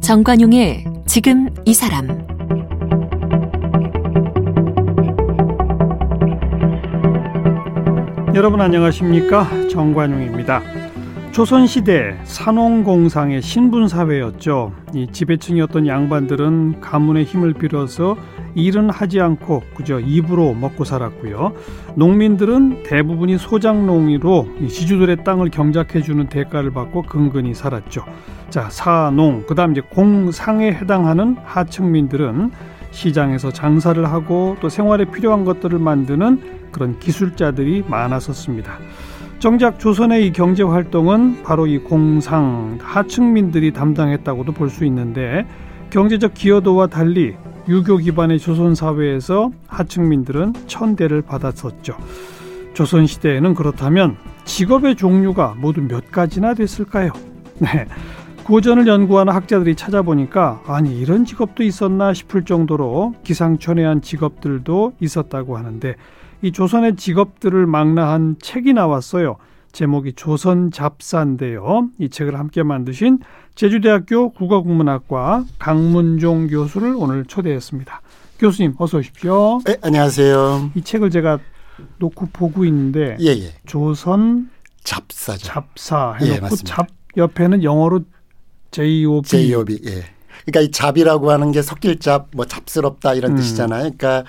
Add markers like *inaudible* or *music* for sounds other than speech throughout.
정관용의 지금 이 사람 여러분 안녕하십니까 정관용입니다. 조선시대 산홍공상의 신분사회였죠. 이 지배층이었던 양반들은 가문의 힘을 빌어서 일은 하지 않고 그저 입으로 먹고 살았고요. 농민들은 대부분이 소장농이로 지주들의 땅을 경작해주는 대가를 받고 근근히 살았죠. 자, 사농, 그 다음 이제 공상에 해당하는 하층민들은 시장에서 장사를 하고 또 생활에 필요한 것들을 만드는 그런 기술자들이 많았었습니다. 정작 조선의 이 경제 활동은 바로 이 공상 하층민들이 담당했다고도 볼 수 있는데 경제적 기여도와 달리 유교 기반의 조선 사회에서 하층민들은 천대를 받았었죠. 조선 시대에는 그렇다면 직업의 종류가 모두 몇 가지나 됐을까요? *laughs* 네. 고전을 연구하는 학자들이 찾아보니까 아니 이런 직업도 있었나 싶을 정도로 기상천외한 직업들도 있었다고 하는데 이 조선의 직업들을 망라한 책이 나왔어요. 제목이 조선 잡사인데요. 이 책을 함께 만드신 제주대학교 국어국문학과 강문종 교수를 오늘 초대했습니다. 교수님 어서 오십시오. 네, 안녕하세요. 이 책을 제가 놓고 보고 있는데 예, 예. 조선 잡사죠. 잡사 해놓고 예, 잡 옆에는 영어로 JOB. JOB. 예. 그러니까 이 잡이라고 하는 게 섞일 잡, 뭐 잡스럽다 이런 음. 뜻이잖아요. 그러니까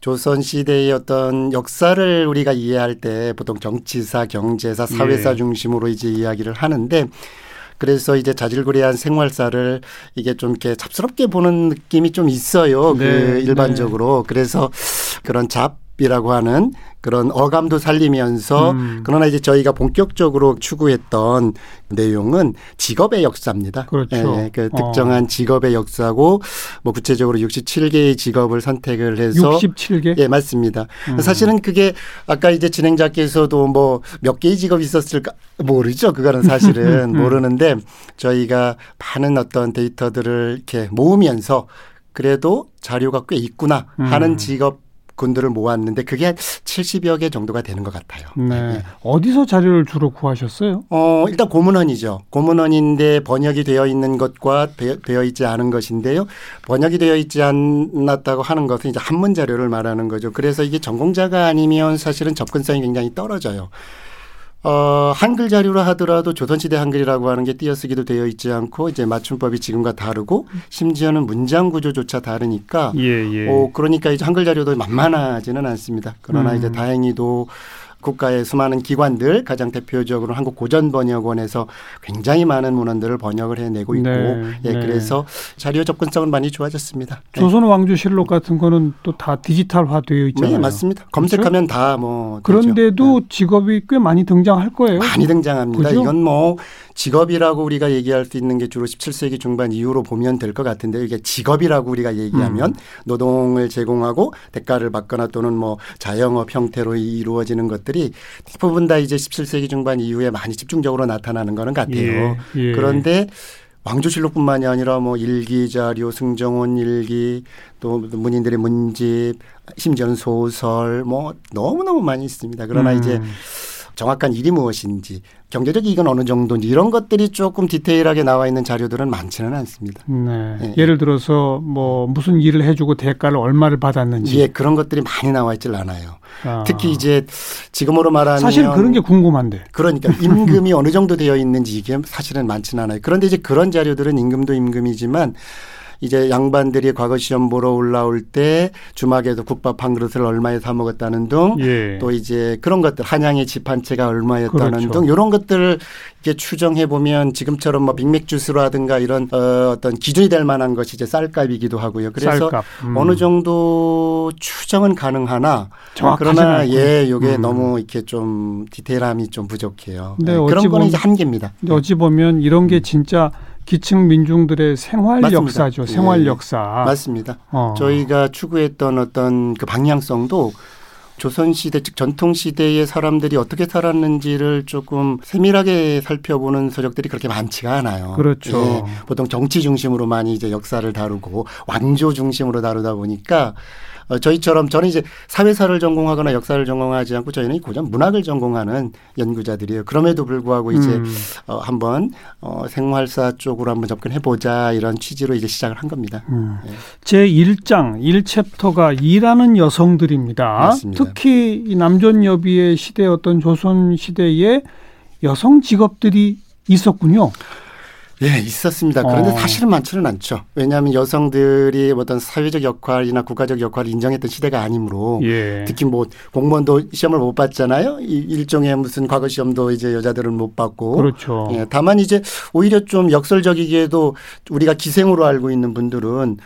조선 시대의 어떤 역사를 우리가 이해할 때 보통 정치사, 경제사, 사회사 예. 중심으로 이제 이야기를 하는데 그래서 이제 자질구레한 생활사를 이게 좀 이렇게 잡스럽게 보는 느낌이 좀 있어요. 그 네. 그 일반적으로. 네. 그래서 그런 잡 이라고 하는 그런 어감도 살리면서 음. 그러나 이제 저희가 본격적으로 추구했던 내용은 직업의 역사입니다. 그렇죠. 예, 그 특정한 어. 직업의 역사고 뭐 구체적으로 67개의 직업을 선택을 해서 67개? 예, 맞습니다. 음. 사실은 그게 아까 이제 진행자께서도 뭐 몇 개의 직업이 있었을까 모르죠. 그거는 사실은 *laughs* 음. 모르는데 저희가 많은 어떤 데이터들을 이렇게 모으면서 그래도 자료가 꽤 있구나 하는 음. 직업 군들을 모았는데 그게 한 70여 개 정도가 되는 것 같아요. 네. 네. 어디서 자료를 주로 구하셨어요? 어, 일단 고문원이죠. 고문원인데 번역이 되어 있는 것과 되어 있지 않은 것인데요. 번역이 되어 있지 않았다고 하는 것은 이제 한문 자료를 말하는 거죠. 그래서 이게 전공자가 아니면 사실은 접근성이 굉장히 떨어져요. 어, 한글 자료로 하더라도 조선시대 한글이라고 하는 게 띄어쓰기도 되어 있지 않고 이제 맞춤법이 지금과 다르고 심지어는 문장 구조조차 다르니까 예, 예. 어, 그러니까 이제 한글 자료도 만만하지는 않습니다. 그러나 음. 이제 다행히도 국가의 수많은 기관들 가장 대표적으로 한국 고전 번역원에서 굉장히 많은 문헌들을 번역을 해내고 있고 네, 예 네. 그래서 자료 접근성은 많이 좋아졌습니다. 네. 조선 왕조실록 같은 거는 또 다 디지털화되어 있잖아요. 네 맞습니다. 검색하면 그렇죠? 다뭐 그런데도 네. 직업이 꽤 많이 등장할 거예요. 많이 등장합니다. 그죠? 이건 뭐 직업이라고 우리가 얘기할 수 있는 게 주로 17세기 중반 이후로 보면 될 것 같은데 이게 직업이라고 우리가 얘기하면 음. 노동을 제공하고 대가를 받거나 또는 뭐 자영업 형태로 이루어지는 것들이 대부분 다 이제 17세기 중반 이후에 많이 집중적으로 나타나는 거는 같아요. 예, 예. 그런데 왕조실록뿐만이 아니라 뭐 일기 자료, 승정원 일기, 또 문인들의 문집, 심지어는 소설 뭐 너무너무 많이 있습니다. 그러나 음. 이제 정확한 일이 무엇인지 경제적 이익은 어느 정도인지 이런 것들이 조금 디테일하게 나와 있는 자료들은 많지는 않습니다. 네. 네. 예를 들어서 뭐 무슨 일을 해주고 대가를 얼마를 받았는지. 예, 그런 것들이 많이 나와 있질 않아요. 아. 특히 이제 지금으로 말하면 사실 그런 게 궁금한데. 그러니까 *laughs* 임금이 어느 정도 되어 있는지 이게 사실은 많지는 않아요. 그런데 이제 그런 자료들은 임금도 임금이지만 이제 양반들이 과거 시험 보러 올라올 때 주막에서 국밥 한 그릇을 얼마에 사 먹었다는 등, 예. 또 이제 그런 것들 한양의 집 한 채가 얼마였다는 그렇죠. 등 이런 것들을 이렇게 추정해 보면 지금처럼 뭐 빅맥 주스라든가 이런 어, 어떤 기준이 될 만한 것이 이제 쌀값이기도 하고요. 그래서 음. 어느 정도 추정은 가능하나 그러나 예, 요게 음. 너무 이렇게 좀 디테일함이 좀 부족해요. 네, 그런 거는 이제 한계입니다. 어찌 보면 이런 게 진짜 기층 민중들의 생활 맞습니다. 역사죠. 생활 예. 역사. 맞습니다. 어. 저희가 추구했던 어떤 그 방향성도 조선 시대 즉 전통 시대의 사람들이 어떻게 살았는지를 조금 세밀하게 살펴보는 서적들이 그렇게 많지가 않아요. 그렇죠. 예, 보통 정치 중심으로 많이 이제 역사를 다루고 왕조 중심으로 다루다 보니까 어, 저희처럼 저는 이제 사회사를 전공하거나 역사를 전공하지 않고 저희는 고전 문학을 전공하는 연구자들이에요. 그럼에도 불구하고 이제 음. 어, 한번 어, 생활사 쪽으로 한번 접근해 보자 이런 취지로 이제 시작을 한 겁니다. 음. 네. 제 1장 1챕터가 일하는 여성들입니다. 맞습니다. 특히 이 남존 여비의 시대 어떤 조선 시대에 여성 직업들이 있었군요. 예, 있었습니다. 그런데 어. 사실은 많지는 않죠. 왜냐하면 여성들이 어떤 사회적 역할이나 국가적 역할을 인정했던 시대가 아니므로 예. 특히 뭐 공무원도 시험을 못 봤잖아요. 일종의 무슨 과거 시험도 이제 여자들은 못 받고. 그렇죠. 예, 다만 이제 오히려 좀 역설적이게도 우리가 기생으로 알고 있는 분들은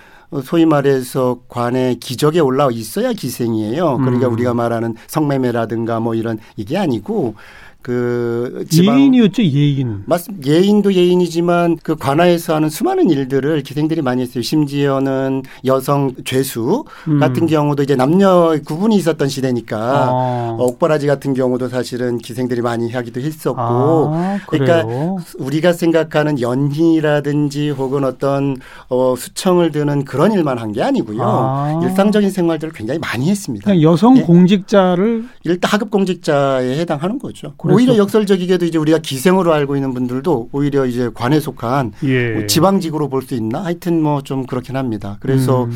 소위 말해서 관의 기적에 올라와 있어야 기생이에요. 그러니까 음. 우리가 말하는 성매매라든가 뭐 이런 이게 아니고 그 지방 예인이었죠 예인 맞습니다 예인도 예인이지만 그 관아에서 하는 수많은 일들을 기생들이 많이 했어요 심지어는 여성 죄수 음. 같은 경우도 이제 남녀 구분이 있었던 시대니까 아. 어, 옥바라지 같은 경우도 사실은 기생들이 많이 하기도 했었고 아, 그러니까 우리가 생각하는 연희라든지 혹은 어떤 어, 수청을 드는 그런 일만 한 게 아니고요 아. 일상적인 생활들을 굉장히 많이 했습니다 여성 네? 공직자를 일단 하급 공직자에 해당하는 거죠. 오히려 역설적이게도 이제 우리가 기생으로 알고 있는 분들도 오히려 이제 관에 속한 예. 뭐 지방직으로 볼 수 있나? 하여튼 뭐 좀 그렇긴 합니다. 그래서 음.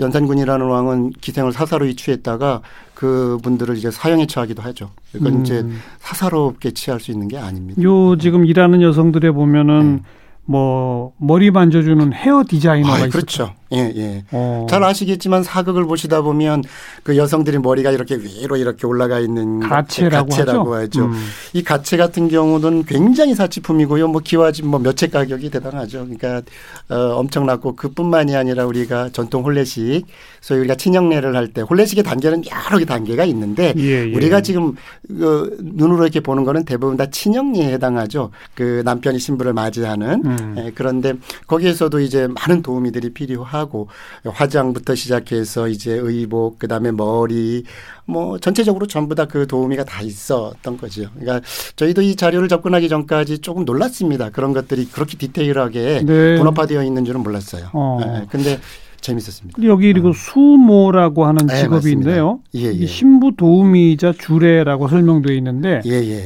연산군이라는 왕은 기생을 사사로 이 취했다가 그 분들을 이제 사형에 처하기도 하죠. 이건 음. 이제 사사롭게 취할 수 있는 게 아닙니다. 요 지금 일하는 여성들에 보면은 네. 뭐 머리 만져주는 헤어 디자이너가 아, 있었죠. 그렇죠. 예, 예. 어. 잘 아시겠지만 사극을 보시다 보면 그 여성들이 머리가 이렇게 위로 이렇게 올라가 있는 가채라고, 가채라고 하죠. 하죠. 음. 이 가채 같은 경우는 굉장히 사치품이고요. 뭐 기와집 뭐 몇 채 가격이 대단하죠. 그러니까 어, 엄청났고 그뿐만이 아니라 우리가 전통 혼례식 소위 우리가 친형례를 할 때 혼례식의 단계는 여러 개 단계가 있는데 예, 예. 우리가 지금 그 눈으로 이렇게 보는 거는 대부분 다 친형례에 해당하죠. 그 남편이 신부를 맞이하는 음. 예, 그런데 거기에서도 이제 많은 도우미들이 필요하고 하고 화장부터 시작해서 이제 의복 그다음에 머리 뭐 전체적으로 전부 다 그 도우미가 다 있었던 거죠. 그러니까 저희도 이 자료를 접근하기 전까지 조금 놀랐습니다. 그런 것들이 그렇게 디테일하게 네. 분업화되어 있는 줄은 몰랐어요. 어. 네. 근데 재밌었습니다. 여기 그리고 어. 수모라고 하는 네, 직업이 네, 있는데요. 예, 예. 신부 도우미자 주례라고 설명되어 있는데 예, 예.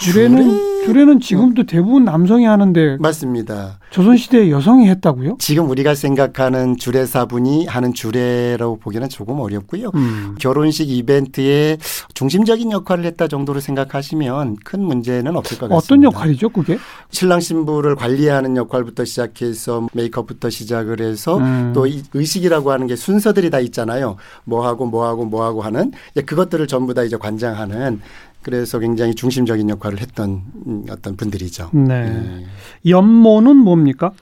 주례는 주례? 주례는 지금도 대부분 남성이 하는데 맞습니다. 조선 시대에 여성이 했다고요? 지금 우리가 생각하는 주례사분이 하는 주례라고 보기는 조금 어렵고요. 음. 결혼식 이벤트에 중심적인 역할을 했다 정도로 생각하시면 큰 문제는 없을 것 같습니다. 어떤 역할이죠, 그게? 신랑 신부를 관리하는 역할부터 시작해서 메이크업부터 시작을 해서 음. 또 의식이라고 하는 게 순서들이 다 있잖아요. 뭐 하고 뭐 하고 뭐 하고 하는 그것들을 전부 다 이제 관장하는 그래서 굉장히 중심적인 역할을 했던 어떤 분들이죠. 네. 네. 연모는 뭡니까?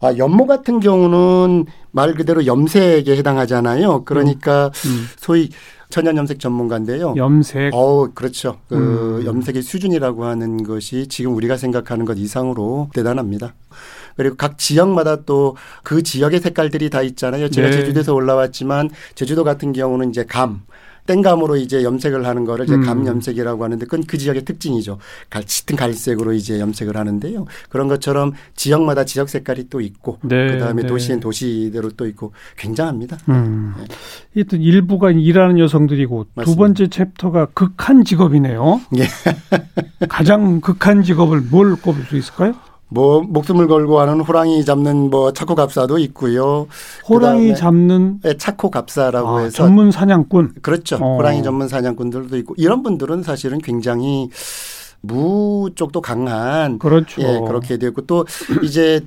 아, 연모 같은 경우는 말 그대로 염색에 해당하잖아요. 그러니까 음. 음. 소위 천연 염색 전문가인데요. 염색. 어, 그렇죠. 그 음. 염색의 수준이라고 하는 것이 지금 우리가 생각하는 것 이상으로 대단합니다. 그리고 각 지역마다 또 그 지역의 색깔들이 다 있잖아요. 제가 네. 제주도에서 올라왔지만 제주도 같은 경우는 이제 감, 땡감으로 이제 염색을 하는 거를 이제 음. 감염색이라고 하는데 그건 그 지역의 특징이죠. 갈, 짙은 갈색으로 이제 염색을 하는데요. 그런 것처럼 지역마다 지역 색깔이 또 있고 네, 그다음에 네. 도시엔 도시대로 또 있고 굉장합니다. 음. 네. 일단 일부가 일하는 여성들이고 맞습니다. 두 번째 챕터가 극한 직업이네요. 예. 가장 극한 직업을 뭘 꼽을 수 있을까요? 뭐 목숨을 걸고 하는 호랑이 잡는 뭐 차코 갑사도 있고요. 호랑이 잡는 네, 차코 갑사라고 아, 해서 전문 사냥꾼. 그렇죠. 어. 호랑이 전문 사냥꾼들도 있고 이런 분들은 사실은 굉장히 무 쪽도 강한 그렇죠. 예, 그렇게 되고 또 이제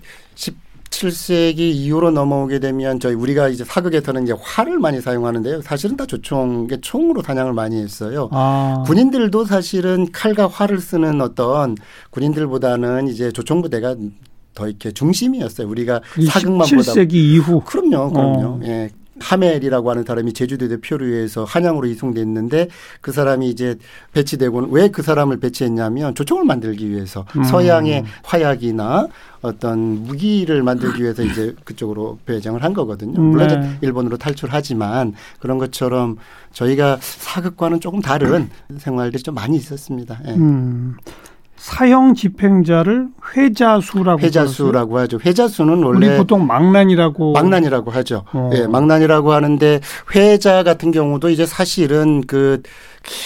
17세기 이후로 넘어오게 되면 저희 우리가 이제 사극에서는 이제 활을 많이 사용하는데요. 사실은 다 조총, 총으로 사냥을 많이 했어요. 아. 군인들도 사실은 칼과 활을 쓰는 어떤 군인들보다는 이제 조총 부대가 더 이렇게 중심이었어요. 우리가 사극만 보다. 17세기 이후. 그럼요, 그럼요. 어. 예. 하멜이라고 하는 사람이 제주도에 표류해서 한양으로 이송됐는데 그 사람이 이제 배치되고 왜그 사람을 배치했냐면 조총을 만들기 위해서 음. 서양의 화약이나 어떤 무기를 만들기 위해서 이제 그쪽으로 배정을 한 거거든요. 물론 네. 일본으로 탈출하지만 그런 것처럼 저희가 사극과는 조금 다른 생활들이 좀 많이 있었습니다. 예. 음. 사형 집행자를 회자수라고? 회자수라고 하죠. 회자수는 우리 원래 보통 망난이라고 망난이라고 하죠. 어. 예, 망난이라고 하는데 회자 같은 경우도 이제 사실은 그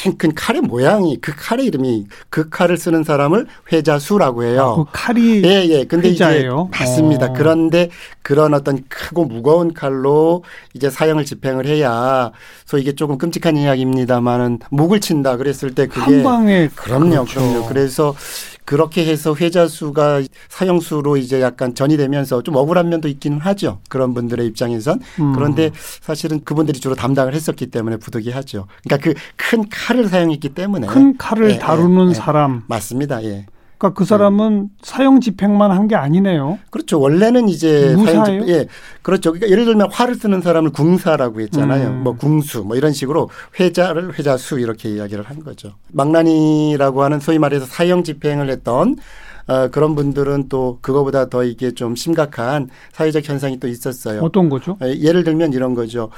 큰큰 칼의 모양이 그 칼의 이름이 그 칼을 쓰는 사람을 회자수라고 해요. 그 칼이 예, 예. 근데 회자예요? 이제 맞습니다. 어. 그런데 그런 어떤 크고 무거운 칼로 이제 사형을 집행을 해야 소 이게 조금 끔찍한 이야기입니다만은 목을 친다 그랬을 때 그게 한 방에 그럼요, 그렇죠. 그럼요. 그래서 그렇게 해서 회자수가 사형수로 이제 약간 전이 되면서 좀 억울한 면도 있기는 하죠. 그런 분들의 입장에선. 음. 그런데 사실은 그분들이 주로 담당을 했었기 때문에 부득이하죠. 그러니까 그 큰 칼을 사용했기 때문에 큰 칼을 예, 다루는 예, 예. 사람. 맞습니다. 예. 그러니까 그 사람은 사형 집행만 한 게 아니네요. 그렇죠. 원래는 이제 무사예요? 사형 집- 예, 그렇죠. 그러니까 예를 들면 활을 쓰는 사람을 궁사라고 했잖아요. 음. 뭐 궁수 뭐 이런 식으로 회자를 회자수 이렇게 이야기를 한 거죠. 망나니라고 하는 소위 말해서 사형 집행을 했던 어, 그런 분들은 또 그거보다 더 이게 좀 심각한 사회적 현상이 또 있었어요. 어떤 거죠? 예, 예를 들면 이런 거죠.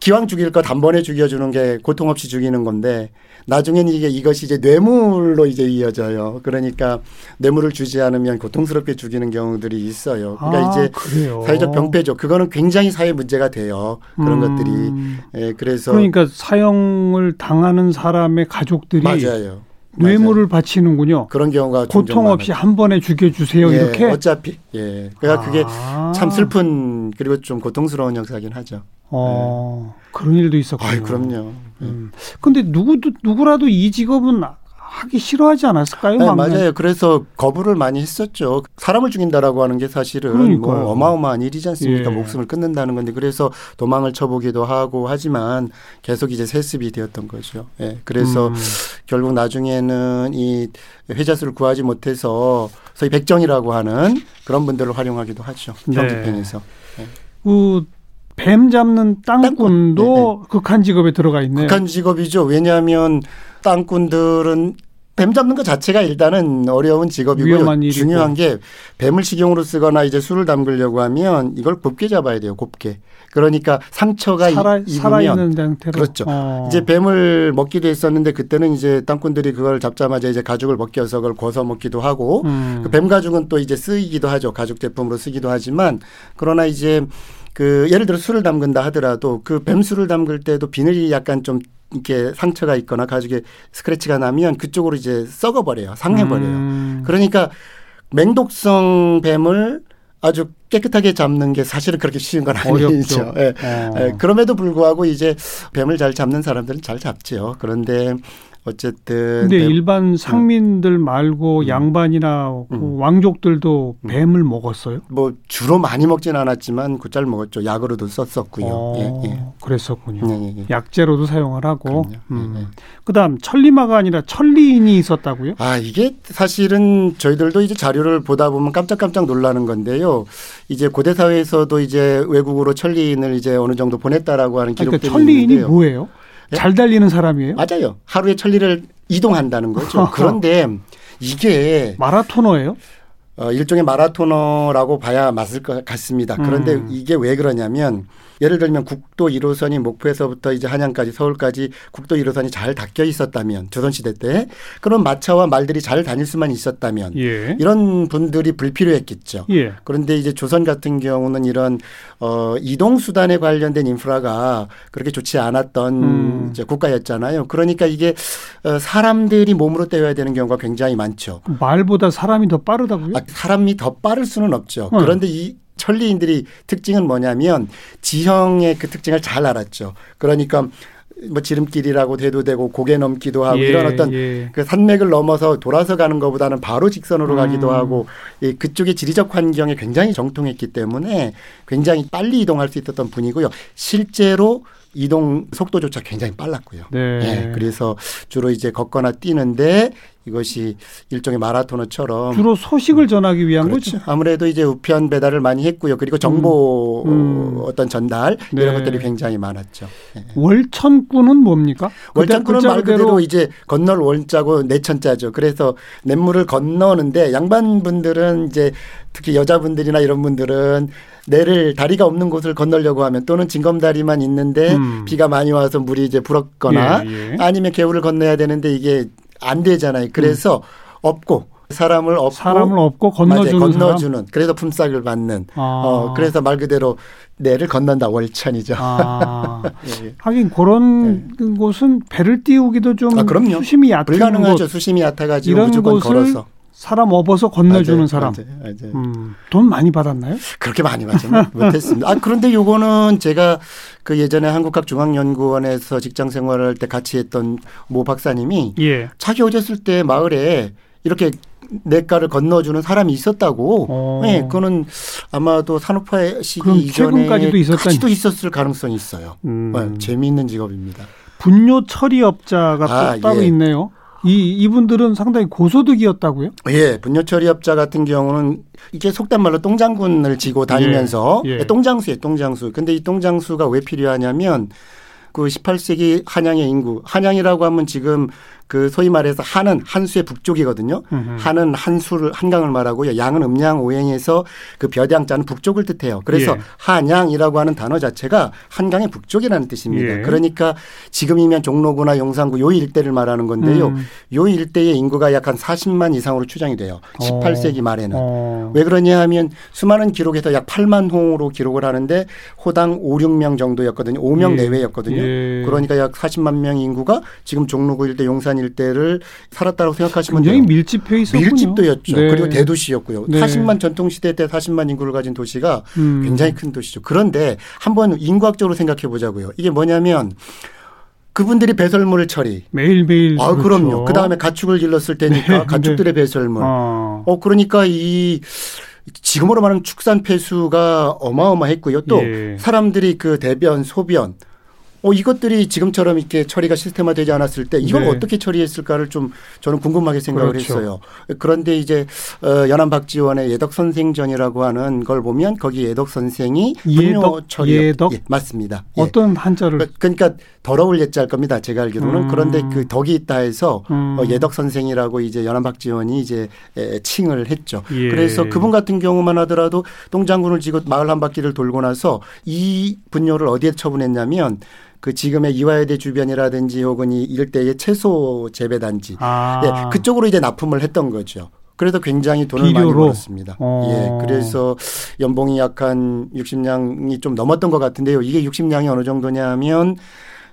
기왕 죽일 거 단번에 죽여주는 게 고통 없이 죽이는 건데 나중에는 이게 이것이 이제 뇌물로 이제 이어져요. 그러니까 뇌물을 주지 않으면 고통스럽게 죽이는 경우들이 있어요. 그러니까 아, 이제 그래요. 사회적 병폐죠. 그거는 굉장히 사회 문제가 돼요. 그런 음. 것들이. 예, 그래서 그러니까 사형을 당하는 사람의 가족들이 맞아요. 뇌물을 바치는군요. 그런 경우가 고통 없이. 한 번에 죽여주세요. 예, 이렇게. 어차피 예. 그러니까 그게 아. 참 슬픈 그리고 좀 고통스러운 역사긴 하죠. 어, 그런 일도 있었군요. 아, 그럼요. 음. 근데 누구도 누구라도 이 직업은 하기 싫어하지 않았을까요? 네? 맞아요. 그래서 거부를 많이 했었죠. 사람을 죽인다라고 하는 게 사실은 그러니까요. 뭐 어마어마한 일이지 않습니까? 예. 목숨을 끊는다는 건데 그래서 도망을 쳐보기도 하고 하지만 계속 이제 세습이 되었던 거죠. 예. 그래서 음. 결국 나중에는 이 회자수를 구하지 못해서 소위 백정이라고 하는 그런 분들을 활용하기도 하죠. 네. 형집행에서. 그 뱀 잡는 땅꾼도 땅꾼. 극한 직업에 들어가 있네요. 극한 직업이죠. 왜냐하면 땅꾼들은 뱀 잡는 것 자체가 일단은 어려운 직업이고요. 중요한 게 뱀을 식용으로 쓰거나 이제 술을 담그려고 하면 이걸 곱게 잡아야 돼요. 곱게. 그러니까 상처가 살아 이- 살아 입으면 있는 상태로. 그렇죠. 어. 이제 뱀을 먹기도 했었는데 그때는 이제 땅꾼들이 그걸 잡자마자 이제 가죽을 벗겨서 그걸 구워서 먹기도 하고 음. 그뱀 가죽은 또 이제 쓰이기도 하죠. 가죽 제품으로 쓰기도 하지만 그러나 이제 그 예를 들어 술을 담근다 하더라도 그 뱀술을 담글 때도 비늘이 약간 좀 이렇게 상처가 있거나 가죽에 스크래치가 나면 그쪽으로 이제 썩어버려요. 상해버려요. 음. 그러니까 맹독성 뱀을 아주 깨끗하게 잡는 게 사실은 그렇게 쉬운 건 아니죠. *laughs* 예. 어. 예, 그럼에도 불구하고 이제 뱀을 잘 잡는 사람들은 잘 잡지요. 그런데 어쨌든 근데 뱀- 일반 상민들 말고 음. 양반이나 그 음. 왕족들도 음. 뱀을 먹었어요? 뭐 주로 많이 먹진 않았지만 곧잘 먹었죠. 약으로도 썼었고요. 어, 예, 예. 그랬었군요. 예, 예, 예. 약재로도 사용을 하고. 음. 예, 예. 그다음 천리마가 아니라 천리인이 있었다고요? 아, 이게 사실은 저희들도 이제 자료를 보다 보면 깜짝깜짝 놀라는 건데요. 이제 고대 사회에서도 이제 외국으로 천리인을 이제 어느 정도 보냈다라고 하는 그러니까 기록들이 천리인이 있는데요. 뭐예요? 예? 잘 달리는 사람이에요? 맞아요. 하루에 천리를 이동한다는 거죠. *laughs* 그런데 이게 마라토너예요? 어, 일종의 마라토너라고 봐야 맞을 것 같습니다. 그런데 음. 이게 왜 그러냐면 예를 들면 국도 1호선이 목포에서부터 이제 한양까지 서울까지 국도 1호선이 잘 닦여 있었다면 조선시대 때 그런 마차와 말들이 잘 다닐 수만 있었다면 예. 이런 분들이 불필요했겠죠. 예. 그런데 이제 조선 같은 경우는 이런 어 이동 수단에 관련된 인프라가 그렇게 좋지 않았던 음. 국가였잖아요. 그러니까 이게 어 사람들이 몸으로 때워야 되는 경우가 굉장히 많죠. 말보다 사람이 더 빠르다고요? 아, 사람이 더 빠를 수는 없죠. 음. 그런데 이 천리인들이 특징은 뭐냐면 지형의 그 특징을 잘 알았죠. 그러니까 뭐 지름길이라고 돼도 되고 고개 넘기도 하고 예, 이런 어떤 예. 그 산맥을 넘어서 돌아서 가는 것보다는 바로 직선으로 음. 가기도 하고 이 그쪽의 지리적 환경에 굉장히 정통했기 때문에 굉장히 빨리 이동할 수 있었던 분이고요. 실제로 이동 속도조차 굉장히 빨랐고요. 네. 예, 그래서 주로 이제 걷거나 뛰는데 이것이 일종의 마라토너처럼 주로 소식을 전하기 위한 그렇죠. 거죠. 아무래도 이제 우편 배달을 많이 했고요. 그리고 정보 음. 어떤 전달 네. 이런 것들이 굉장히 많았죠. 예. 월천꾼은 뭡니까? 월천꾼은 말 그대로 이제 건널 원자고 내천자죠. 그래서 냇물을 건너는데 양반분들은 이제 특히 여자분들이나 이런 분들은 내를 다리가 없는 곳을 건너려고 하면 또는 징검다리만 있는데 음. 비가 많이 와서 물이 이제 불었거나 예, 예. 아니면 개울을 건너야 되는데 이게 안 되잖아요. 그래서 업고 사람을 업고 사람을 업고 건너주는 맞아요. 건너주는 그래서 품삯을 받는 아. 어 그래서 말 그대로 내를 건넌다 월천이죠. 아. *laughs* 예, 예. 하긴 그런 곳은 배를 띄우기도 좀 아, 그럼요. 수심이 얕은 불가능하죠. 곳, 수심이 얕아가지고 이런 무조건 곳을 걸어서 사람 업어서 건너주는 맞아요. 사람. 맞아요. 맞아요. 음, 돈 많이 받았나요? 그렇게 많이 맞지 못했습니다. 아 그런데 요거는 제가 그 예전에 한국학중앙연구원에서 직장 생활할 때 같이 했던 모 박사님이 예. 자기 어렸을 때 마을에 이렇게 냇가를 건너주는 사람이 있었다고. 어. 네, 그거는 아마도 산업화 시기 그럼 이전에 최근까지도 있었다니. 까지도 있었을 가능성이 있어요. 음. 네, 재미있는 직업입니다. 분뇨 처리 업자가 또 아, 따로 예. 있네요. 이 이분들은 상당히 고소득이었다고요? 예, 분뇨 처리업자 같은 경우는 이게 속단 말로 똥장군을 지고 다니면서 예, 예. 똥장수예요, 똥장수. 근데 이 똥장수가 왜 필요하냐면 그 18세기 한양의 인구, 한양이라고 하면 지금 그 소위 말해서 한은 한수의 북쪽이거든요. 음흠. 한은 한수를 한강을 말하고요. 양은 음양 오행에서 그 벼대양자는 북쪽을 뜻해요. 그래서 예. 한양이라고 하는 단어 자체가 한강의 북쪽이라는 뜻입니다. 예. 그러니까 지금이면 종로구나 용산구 요 일대를 말하는 건데요. 음. 요 일대의 인구가 약 한 40만 이상으로 추정이 돼요. 18세기 말에는. 어. 왜 그러냐 하면 수많은 기록에서 약 8만 홍으로 기록을 하는데 호당 5, 6명 정도였거든요. 5명 예. 내외였거든요. 예. 그러니까 약 40만 명 인구가 지금 종로구 일대 용산 일대를 살았다고 생각하시면 굉장히. 밀집해 있었군요. 밀집도였죠. 네. 그리고 대도시였고요. 네. 40만 전통시대 때 40만 인구를 가진 도시가 음. 굉장히 큰 도시죠. 그런데 한번 인구학적으로 생각해 보자고요. 이게 뭐냐면 그분들이 배설물 처리. 매일매일 아, 그렇죠. 그럼요. 그 다음에 가축을 길렀을 테니까 네, 가축들의 배설물. 어. 어, 그러니까 이 지금으로 말하면 축산 폐수가 어마어마했고요. 또 예. 사람들이 그 대변, 소변 어, 이것들이 지금처럼 이렇게 처리가 시스템화되지 않았을 때 이걸 네. 어떻게 처리했을까를 좀 저는 궁금하게 생각을 그렇죠. 했어요. 그런데 이제 어, 연안 박지원의 예덕 선생전이라고 하는 걸 보면 거기 예덕 선생이 분뇨 처리 예덕? 예, 맞습니다. 예. 어떤 한자를 그러니까 더러울 예자일 겁니다. 제가 알기로는 음. 그런데 그 덕이 있다 해서 음. 어, 예덕 선생이라고 이제 연안 박지원이 이제 에, 칭을 했죠. 예. 그래서 그분 같은 경우만 하더라도 똥장군을 지고 마을 한 바퀴를 돌고 나서 이 분뇨를 어디에 처분했냐면 그 지금의 이화여대 주변이라든지 혹은 이 일대의 채소 재배 단지 아. 예, 그쪽으로 이제 납품을 했던 거죠. 그래서 굉장히 돈을 많이 비료로? 벌었습니다. 어. 예, 그래서 연봉이 약 한 60냥이 좀 넘었던 것 같은데요. 이게 60냥이 어느 정도냐 하면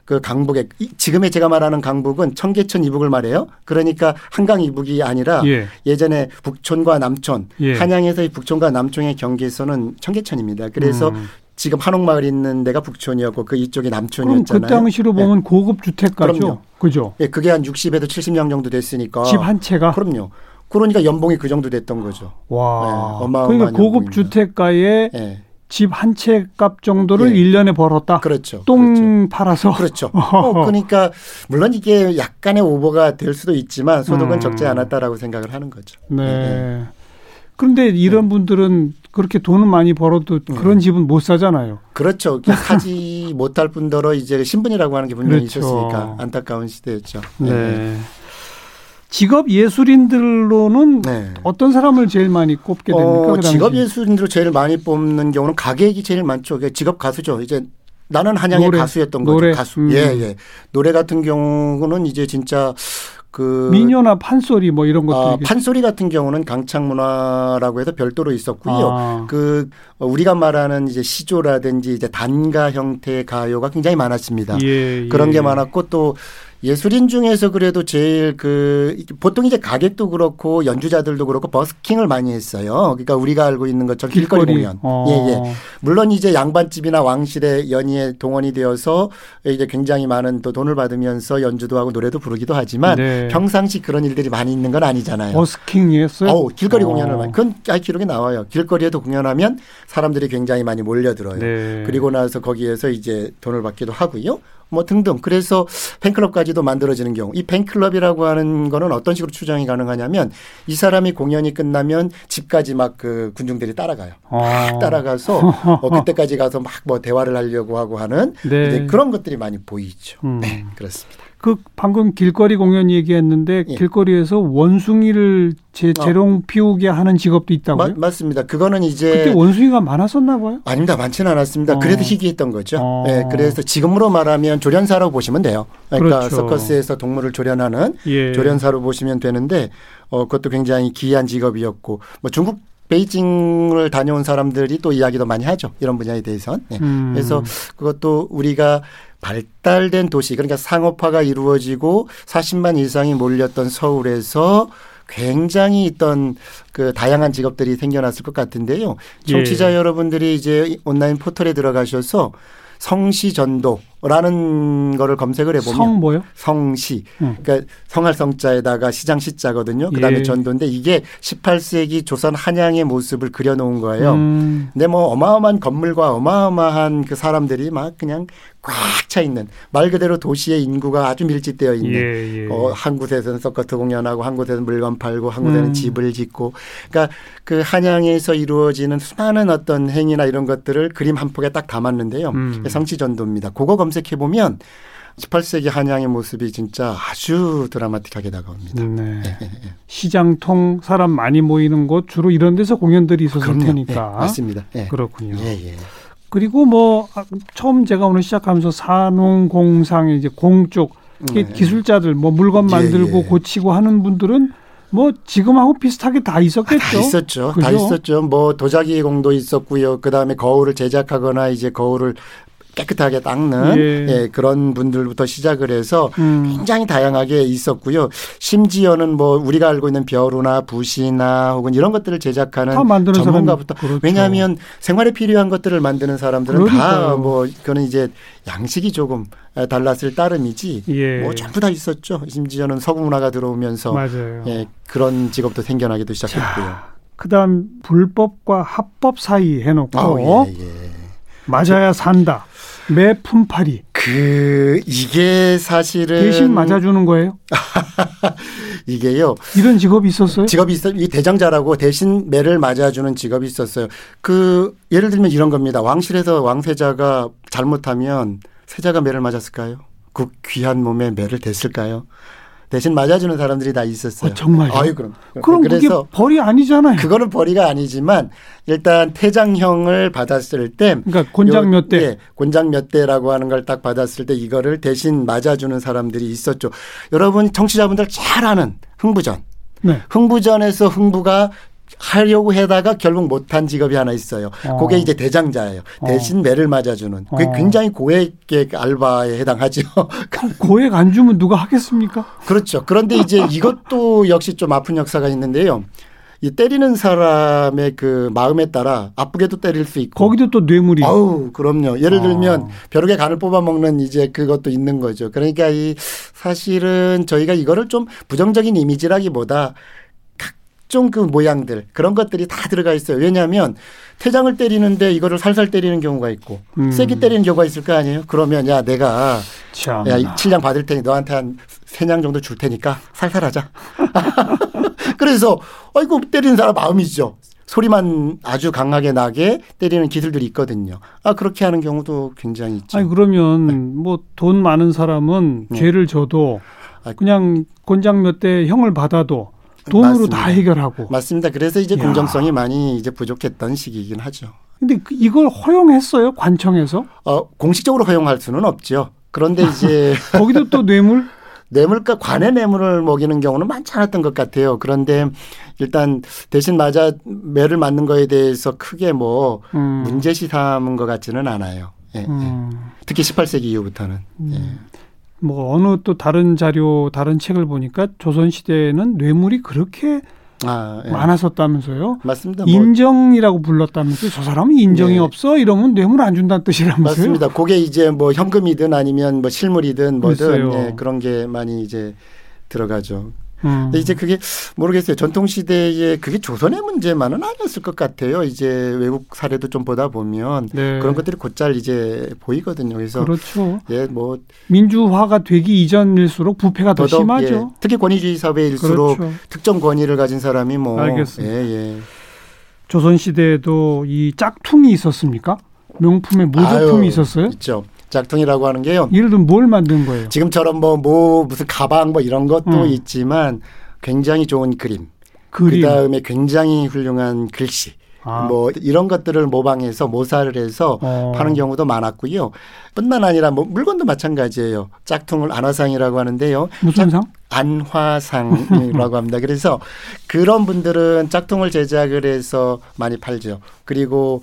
그 강북에 이- 지금의 제가 말하는 강북은 청계천 이북을 말해요. 그러니까 한강 이북이 아니라 예. 예전에 북촌과 남촌, 예. 한양에서의 북촌과 남촌의 경계선은 청계천입니다. 그래서 음. 지금 한옥마을 있는 데가 북촌이었고 그 이쪽이 그럼 남촌이었잖아요. 그 당시로 예. 보면 고급 주택가죠. 그죠? 예, 그게 한 60에서 70냥 정도 됐으니까. 집 한 채가 그럼요. 그러니까 연봉이 그 정도 됐던 거죠. 와. 네, 그러니까 고급. 주택가에 예. 집한 채 값 정도를 예. 일 1년에 벌었다. 그렇죠. 똥 팔아서. 그렇죠. *laughs* 어, 그러니까 물론 이게 약간의 오버가 될 수도 있지만 소득은 음. 적지 않았다라고 생각을 하는 거죠. 네. 그런데 이런 분들은 그렇게 돈을 많이 벌어도 음. 그런 집은 못 사잖아요. 그렇죠. *laughs* 사지 못할 뿐더러 이제 신분이라고 하는 게 분명히 그렇죠. 있었으니까 안타까운 시대였죠. 네. 직업 예술인들로는 네. 어떤 사람을 제일 많이 꼽게 됩니까? 어, 그 당시? 직업 예술인으로 제일 많이 뽑는 경우는 가객이 제일 많죠. 직업 가수죠. 이제 나는 한양의 노래, 가수였던 거죠. 노래. 가수. 음. 예, 예. 노래 같은 경우는 이제 진짜 그 미녀나 판소리 뭐 이런 것들. 아, 판소리 같은 경우는 강창 문화라고 해서 별도로 있었고요. 아. 그 우리가 말하는 이제 시조라든지 이제 단가 형태의 가요가 굉장히 많았습니다. 예, 예. 그런 게 많았고 또 예술인 중에서 그래도 제일 그 보통 이제 가객도 그렇고 연주자들도 그렇고 버스킹을 많이 했어요. 그러니까 우리가 알고 있는 것처럼 길거리, 길거리. 공연. 어. 예, 예. 물론 이제 양반집이나 왕실의 연희에 동원이 되어서 이제 굉장히 많은 또 돈을 받으면서 연주도 하고 노래도 부르기도 하지만 네. 평상시 그런 일들이 많이 있는 건 아니잖아요. 버스킹이었어요? 어우, 길거리 어. 공연을 많이. 그건 아, 기록에 나와요. 길거리에도 공연하면 사람들이 굉장히 많이 몰려들어요. 네. 그리고 나서 거기에서 이제 돈을 받기도 하고요. 뭐 등등. 그래서 팬클럽까지도 만들어지는 경우. 이 팬클럽이라고 하는 거는 어떤 식으로 추정이 가능하냐면 이 사람이 공연이 끝나면 집까지 막 그 군중들이 따라가요. 어. 막 따라가서 어, *laughs* 그때까지 가서 막 뭐 대화를 하려고 하고 하는 네. 그런 것들이 많이 보이죠. 음. 네, 그렇습니다. 그 방금 길거리 공연 얘기했는데 예. 길거리에서 원숭이를 제, 어. 재롱 피우게 하는 직업도 있다고요? 마- 맞습니다. 그거는 이제 그때 원숭이가 많았었나 봐요. 아닙니다. 많지는 않았습니다. 어. 그래도 희귀했던 거죠. 어. 네, 그래서 지금으로 말하면 조련사라고 보시면 돼요. 그러니까 그렇죠. 서커스에서 동물을 조련하는 예. 조련사로 보시면 되는데 어, 그것도 굉장히 기이한 직업이었고 뭐 중국 베이징을 다녀온 사람들이 또 이야기도 많이 하죠. 이런 분야에 대해선. 네. 음. 그래서 그것도 우리가 발달된 도시 그러니까 상업화가 이루어지고 40만 이상이 몰렸던 서울에서 굉장히 있던 그 다양한 직업들이 생겨났을 것 같은데요. 청취자 예. 여러분들이 이제 온라인 포털에 들어가셔서 성시 전도 라는 거를 검색을 해보면 성 뭐요? 성시. 음. 그러니까 성할 성자에다가 시장 시자거든요. 그다음에 예. 전도인데 이게 18세기 조선 한양의 모습을 그려놓은 거예요. 음. 근데 뭐 어마어마한 건물과 어마어마한 그 사람들이 막 그냥 꽉 차 있는 말 그대로 도시의 인구가 아주 밀집되어 있는 예, 예. 어, 한 곳에서는 서커트 공연하고 한 곳에서는 물건 팔고 한 곳에는 음. 집을 짓고 그러니까 그 한양에서 이루어지는 수많은 어떤 행위나 이런 것들을 그림 한 폭에 딱 담았는데요. 음. 성취전도입니다. 그거 검색해 보면 18세기 한양의 모습이 진짜 아주 드라마틱하게 다가옵니다. 네. 시장통 사람 많이 모이는 곳 주로 이런 데서 공연들이 있었을 그럼요. 테니까. 예, 맞습니다. 예. 그렇군요. 예, 예. 그리고 뭐 아, 처음 제가 오늘 시작하면서 산농공상의 이제 공쪽 네. 기술자들 뭐 물건 예, 만들고 예. 고치고 하는 분들은 뭐 지금하고 비슷하게 다 있었겠죠. 다 있었죠. 다 그죠? 있었죠. 뭐 도자기 공도 있었고요. 그 다음에 거울을 제작하거나 이제 거울을 깨끗하게 닦는 예. 예, 그런 분들부터 시작을 해서 음. 굉장히 다양하게 있었고요. 심지어는 뭐 우리가 알고 있는 벼루나 붓이나 혹은 이런 것들을 제작하는 전문가부터 그렇죠. 왜냐하면 생활에 필요한 것들을 만드는 사람들은 다. 뭐 그거는 이제 양식이 조금 달랐을 따름이지 예. 뭐 전부 다 있었죠. 심지어는 서구 문화가 들어오면서 맞아요. 예, 그런 직업도 생겨나기도 시작했고요. 그다음 불법과 합법 사이 해놓고 예, 예. 맞아야 산다. 매 품팔이 그 이게 사실은 대신 맞아주는 거예요. *laughs* 이게요. 이런 직업이 있었어요? 직업이 있어 이 대장자라고 대신 매를 맞아주는 직업이 있었어요. 그 예를 들면 이런 겁니다. 왕실에서 왕세자가 잘못하면 세자가 매를 맞았을까요? 그 귀한 몸에 매를 댔을까요? 대신 맞아주는 사람들이 다 있었어요. 어, 정말요? 아유 그럼. 그럼 그게 그래서 벌이 아니잖아요. 그거는 벌이가 아니지만 일단 퇴장형을 받았을 때 그러니까 곤장 몇 대. 예, 곤장 몇 대라고 하는 걸 딱 받았을 때 이거를 대신 맞아주는 사람들이 있었죠. 여러분 청취자분들 잘 아는 흥부전. 네. 흥부전에서 흥부가 하려고 해다가 결국 못한 직업이 하나 있어요. 어. 그게 이제 대장자예요. 대신 매를 맞아주는. 그게 어. 굉장히 고액의 알바에 해당하죠. *laughs* 고액 안 주면 누가 하겠습니까? 그렇죠. 그런데 이제 이것도 역시 좀 아픈 역사가 있는데요. 이 때리는 사람의 그 마음에 따라 아프게도 때릴 수 있고. 거기도 또 뇌물이. 아우, 그럼요. 예를 아. 들면 벼룩의 간을 뽑아 먹는 이제 그것도 있는 거죠. 그러니까 이 사실은 저희가 이거를 좀 부정적인 이미지라기보다 각종 그 모양들 그런 것들이 다 들어가 있어요. 왜냐하면 퇴장을 때리는데 이거를 살살 때리는 경우가 있고 음. 세게 때리는 경우가 있을 거 아니에요. 그러면 야 내가 참. 야, 이 칠량 받을 테니 너한테 한세냥 정도 줄 테니까 살살 하자. *laughs* 그래서 아이고 때리는 사람 마음이죠. 소리만 아주 강하게 나게 때리는 기술들이 있거든요. 아 그렇게 하는 경우도 굉장히 있죠. 아니 그러면 뭐돈 많은 사람은 네. 죄를 져도 아, 그냥 곤장 몇 대 형을 받아도 돈으로 맞습니다. 다 해결하고. 맞습니다. 그래서 이제 야. 공정성이 많이 이제 부족했던 시기이긴 하죠. 근데 그- 이걸 허용했어요 관청에서? 어, 공식적으로 허용할 수는 없죠. 그런데 이제 *laughs* 거기도 또 뇌물? *laughs* 뇌물과 관의 뇌물을 먹이는 경우는 많지 않았던 것 같아요. 그런데 일단 대신 맞아 매를 맞는 거에 대해서 크게 뭐 음. 문제시 삼은 것 같지는 않아요. 예, 예. 음. 특히 18세기 이후부터는. 예. 뭐 어느 또 다른 자료 다른 책을 보니까 조선 시대에는 뇌물이 그렇게 아, 예. 많았었다면서요. 맞습니다. 뭐 인정이라고 불렀다면서요. 저 사람은 인정이 네. 없어 이러면 뇌물 안 준다는 뜻이라면서요. 맞습니다. 그게 이제 뭐 현금이든 아니면 뭐 실물이든 뭐든. 예, 그런 게 많이 이제 들어가죠. 음. 이제 그게 모르겠어요. 전통 시대에 그게 조선의 문제만은 아니었을 것 같아요. 이제 외국 사례도 좀 보다 보면 네. 그런 것들이 곧잘 이제 보이거든요. 그래서 그렇죠. 예, 뭐 민주화가 되기 이전일수록 부패가 더 더더욱 심하죠. 예, 특히 권위주의 사회일수록 그렇죠. 특정 권위를 가진 사람이 뭐 알겠습니다. 예, 예. 조선 시대에도 이 짝퉁이 있었습니까? 명품에 모조품이 아유, 있었어요? 있죠. 짝퉁이라고 하는 게요. 예를 들면 뭘 만든 거예요? 지금처럼 뭐, 뭐 무슨 가방 뭐 이런 것도 음. 있지만 굉장히 좋은 그림, 그림. 그다음에 굉장히 훌륭한 글씨, 아. 뭐 이런 것들을 모방해서 모사를 해서 어. 파는 경우도 많았고요. 뿐만 아니라 뭐 물건도 마찬가지예요. 짝퉁을 안화상이라고 하는데요. 무슨 상? 안화상이라고 *laughs* 합니다. 그래서 그런 분들은 짝퉁을 제작을 해서 많이 팔죠. 그리고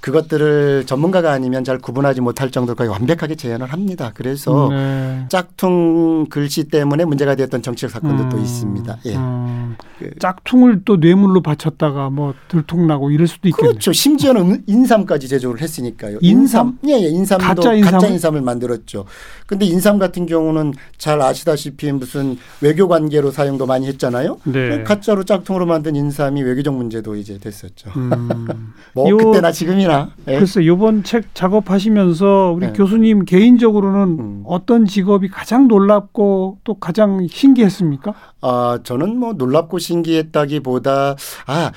그것들을 전문가가 아니면 잘 구분하지 못할 거의 완벽하게 재현을 합니다. 그래서 네. 짝퉁 글씨 때문에 문제가 되었던 정치적 사건도 또 음, 있습니다. 예. 음. 그- 짝퉁을 또 뇌물로 바쳤다가 뭐 들통나고 이럴 수도 있겠네요. 그렇죠. 심지어는 인삼까지 제조를 했으니까요. 인삼? 예, 예. 인삼도 가짜 가짜, 인삼을? 인삼을 만들었죠. 근데 인삼 같은 경우는 잘 아시다시피 무슨 외교 관계로 사용도 많이 했잖아요. 네. 가짜로 짝퉁으로 만든 인삼이 외교적 문제도 이제 됐었죠. 음. *laughs* 뭐 요- 그때나 지금이나. 예. 글쎄 이번 책 작업하시면서 우리 네. 교수님 개인적으로는 음. 어떤 직업이 가장 놀랍고 또 가장 신기했습니까? 아, 저는 뭐 놀랍고 신기했다기보다 아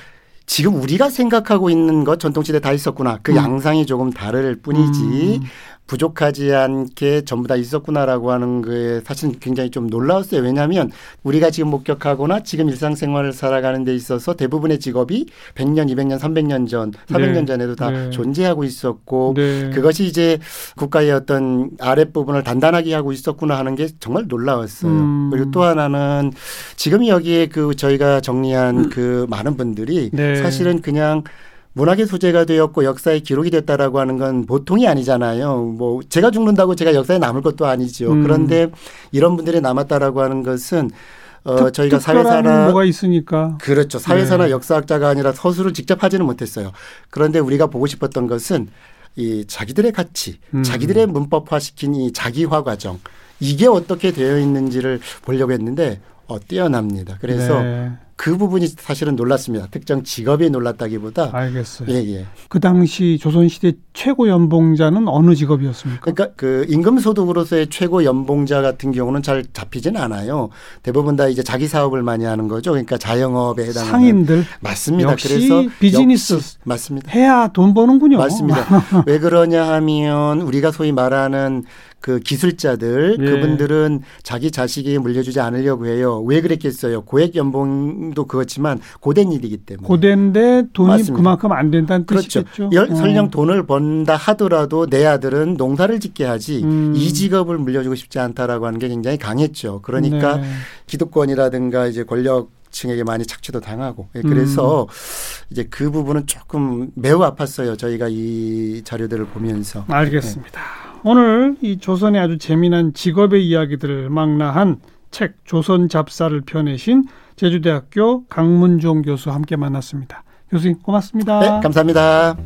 지금 우리가 생각하고 있는 것 전통시대 다 있었구나. 그 음. 양상이 조금 다를 뿐이지 음. 부족하지 않게 전부 다 있었구나라고 하는 거에 사실 굉장히 좀 놀라웠어요. 왜냐하면 우리가 지금 목격하거나 지금 일상생활을 살아가는 데 있어서 대부분의 직업이 100년, 200년, 300년 전, 400년 네. 전에도 다 네. 존재하고 있었고 네. 그것이 이제 국가의 어떤 아랫부분을 단단하게 하고 있었구나 하는 게 정말 놀라웠어요. 음. 그리고 또 하나는 지금 여기에 그 저희가 정리한 그 많은 분들이 네. 사실은 그냥 문학의 소재가 되었고 역사의 기록이 됐다라고 하는 건 보통이 아니잖아요. 뭐 제가 죽는다고 제가 역사에 남을 것도 아니죠. 음. 그런데 이런 분들이 남았다라고 하는 것은 어 특- 저희가 사회사나 뭐가 있으니까 그렇죠. 사회사나 네. 역사학자가 아니라 서술을 직접 하지는 못했어요. 그런데 우리가 보고 싶었던 것은 이 자기들의 가치, 음. 자기들의 문법화시킨 이 자기화 과정 이게 어떻게 되어 있는지를 보려고 했는데 어, 뛰어납니다. 그래서 네. 그 부분이 사실은 놀랐습니다. 특정 직업이 놀랐다기보다 알겠어요. 예, 예. 그 당시 조선시대 최고 연봉자는 어느 직업이었습니까? 그러니까 그 임금 소득으로서의 최고 연봉자 같은 경우는 잘 잡히지는 않아요. 대부분 다 이제 자기 사업을 많이 하는 거죠. 그러니까 자영업에 해당하는 상인들 맞습니다. 그래서 비즈니스. 역시 맞습니다. 해야 돈 버는군요. 맞습니다. *laughs* 왜 그러냐 하면 우리가 소위 말하는 그 기술자들 예. 그분들은 자기 자식에게 물려주지 않으려고 해요. 왜 그랬겠어요? 고액 연봉도 그렇지만 고된 일이기 때문에. 고대인데 돈이 맞습니다. 그만큼 안 된다는 그렇죠. 뜻이겠죠. 열- 어. 설령 돈을 번다 하더라도 내 아들은 농사를 짓게 하지 음. 이 직업을 물려주고 싶지 않다라고 하는 게 굉장히 강했죠. 그러니까 네. 기득권이라든가 이제 권력 층에게 많이 착취도 당하고 예, 그래서 음. 이제 그 부분은 조금 매우 아팠어요. 저희가 이 자료들을 보면서 알겠습니다. 오늘 이 조선의 아주 재미난 직업의 이야기들을 망라한 책 조선 잡사를 펴내신 제주대학교 강문종 교수 함께 만났습니다. 교수님 고맙습니다. 네, 감사합니다.